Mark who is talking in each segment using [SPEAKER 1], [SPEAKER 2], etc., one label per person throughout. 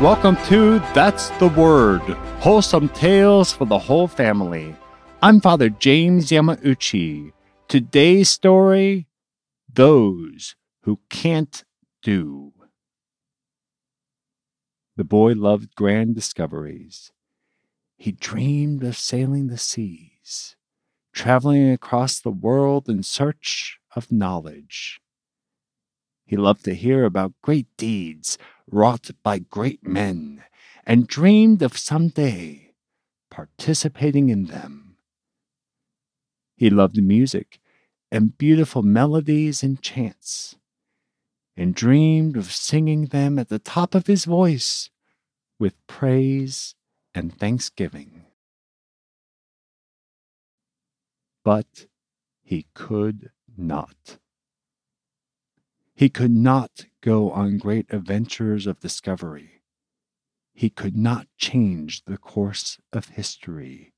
[SPEAKER 1] Welcome to That's the Word Wholesome Tales for the Whole Family. I'm Father James Yamauchi. Today's story Those Who Can't Do. The boy loved grand discoveries. He dreamed of sailing the seas, traveling across the world in search of knowledge. He loved to hear about great deeds wrought by great men and dreamed of some day participating in them. He loved music and beautiful melodies and chants, and dreamed of singing them at the top of his voice with praise and thanksgiving. But he could not. He could not go on great adventures of discovery. He could not change the course of history.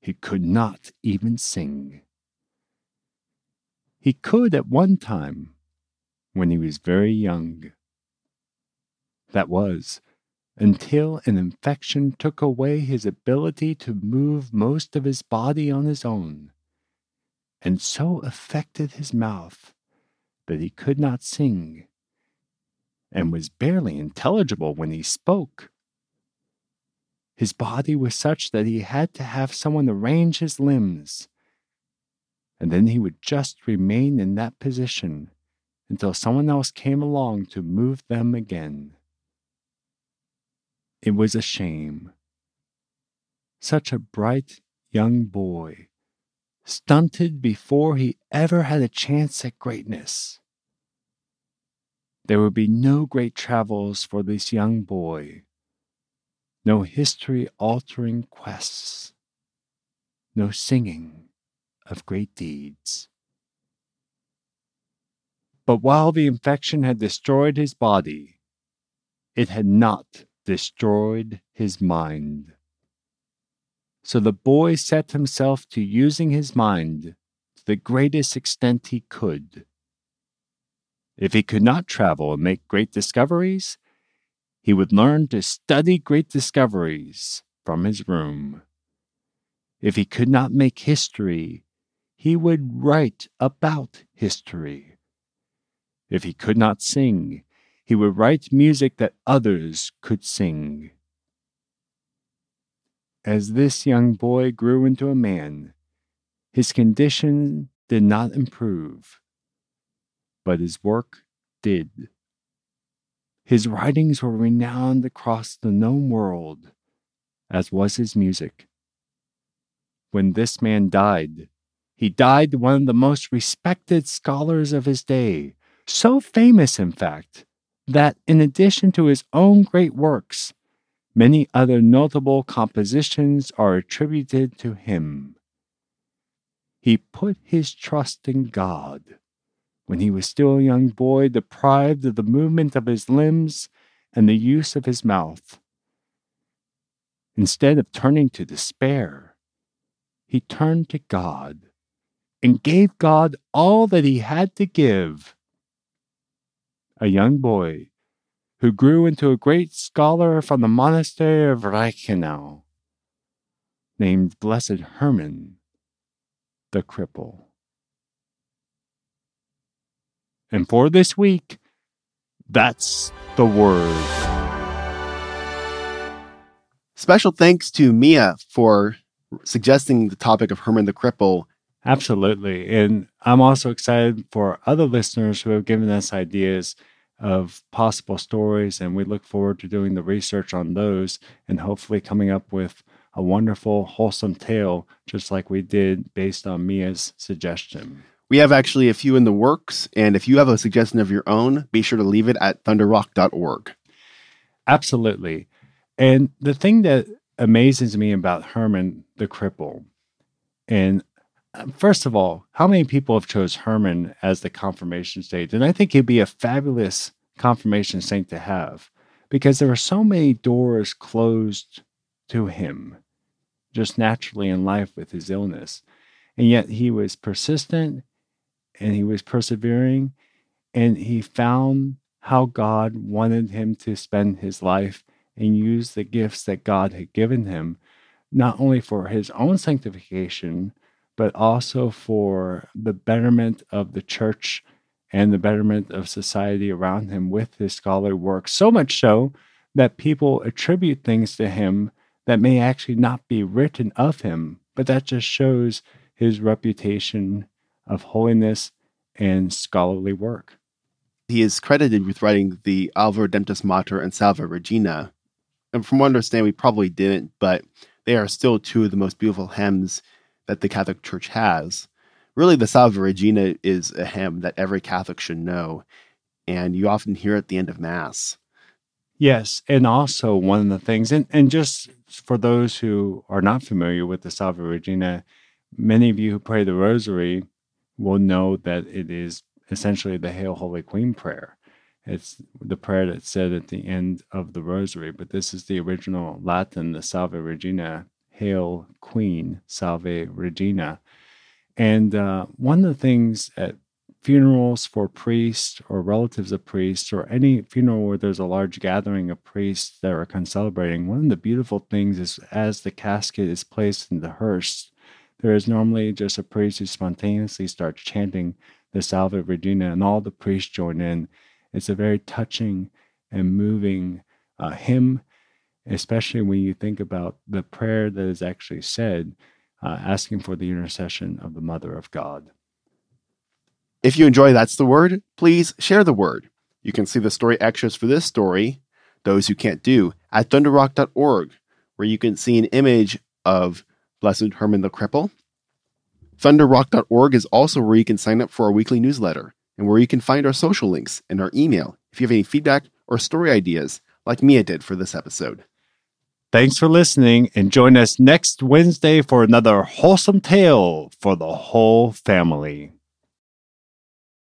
[SPEAKER 1] He could not even sing. He could at one time when he was very young. That was until an infection took away his ability to move most of his body on his own, and so affected his mouth that he could not sing and was barely intelligible when he spoke. His body was such that he had to have someone arrange his limbs, and then he would just remain in that position until someone else came along to move them again. It was a shame. Such a bright young boy stunted before he ever had a chance at greatness. There would be no great travels for this young boy, no history altering quests, no singing of great deeds. But while the infection had destroyed his body, it had not destroyed his mind. So the boy set himself to using his mind to the greatest extent he could. If he could not travel and make great discoveries, he would learn to study great discoveries from his room. If he could not make history, he would write about history. If he could not sing, he would write music that others could sing. As this young boy grew into a man, his condition did not improve, but his work did. His writings were renowned across the known world, as was his music. When this man died, he died one of the most respected scholars of his day, so famous, in fact, that in addition to his own great works, Many other notable compositions are attributed to him. He put his trust in God when he was still a young boy, deprived of the movement of his limbs and the use of his mouth. Instead of turning to despair, he turned to God and gave God all that he had to give. A young boy who grew into a great scholar from the monastery of Reichenau, named Blessed Herman the Cripple. And for this week, that's the word.
[SPEAKER 2] Special thanks to Mia for suggesting the topic of Herman the Cripple.
[SPEAKER 1] Absolutely. And I'm also excited for other listeners who have given us ideas of possible stories, and we look forward to doing the research on those and hopefully coming up with a wonderful, wholesome tale, just like we did based on Mia's suggestion.
[SPEAKER 2] We have actually a few in the works, and if you have a suggestion of your own, be sure to leave it at thunderrock.org.
[SPEAKER 1] Absolutely. And the thing that amazes me about Herman the Cripple, and um, first of all, how many people have chose Herman as the confirmation saint? And I think he'd be a fabulous confirmation saint to have because there are so many doors closed to him just naturally in life with his illness. And yet he was persistent and he was persevering and he found how God wanted him to spend his life and use the gifts that God had given him, not only for his own sanctification, but also for the betterment of the church and the betterment of society around him with his scholarly work. So much so that people attribute things to him that may actually not be written of him, but that just shows his reputation of holiness and scholarly work.
[SPEAKER 2] He is credited with writing the Alma Redemptoris Mater and Salve Regina. And from what I understand, we probably didn't, but they are still two of the most beautiful hymns that the Catholic Church has. Really, the Salve Regina is a hymn that every Catholic should know, and you often hear it at the end of Mass.
[SPEAKER 1] Yes, and also one of the things, and, and just for those who are not familiar with the Salve Regina, many of you who pray the Rosary will know that it is essentially the Hail Holy Queen prayer. It's the prayer that's said at the end of the Rosary, but this is the original Latin, the Salve Regina, Hail Queen, Salve Regina. And uh, one of the things at funerals for priests or relatives of priests, or any funeral where there's a large gathering of priests that are celebrating, one of the beautiful things is as the casket is placed in the hearse, there is normally just a priest who spontaneously starts chanting the Salve Regina, and all the priests join in. It's a very touching and moving uh, hymn, especially when you think about the prayer that is actually said, uh, asking for the intercession of the Mother of God.
[SPEAKER 2] If you enjoy That's the Word, please share the word. You can see the story extras for this story, Those Who Can't Do, at thunderrock.org, where you can see an image of Blessed Herman the Cripple. Thunderrock.org is also where you can sign up for our weekly newsletter and where you can find our social links and our email if you have any feedback or story ideas, like Mia did for this episode.
[SPEAKER 1] Thanks for listening and join us next Wednesday for another wholesome tale for the whole family.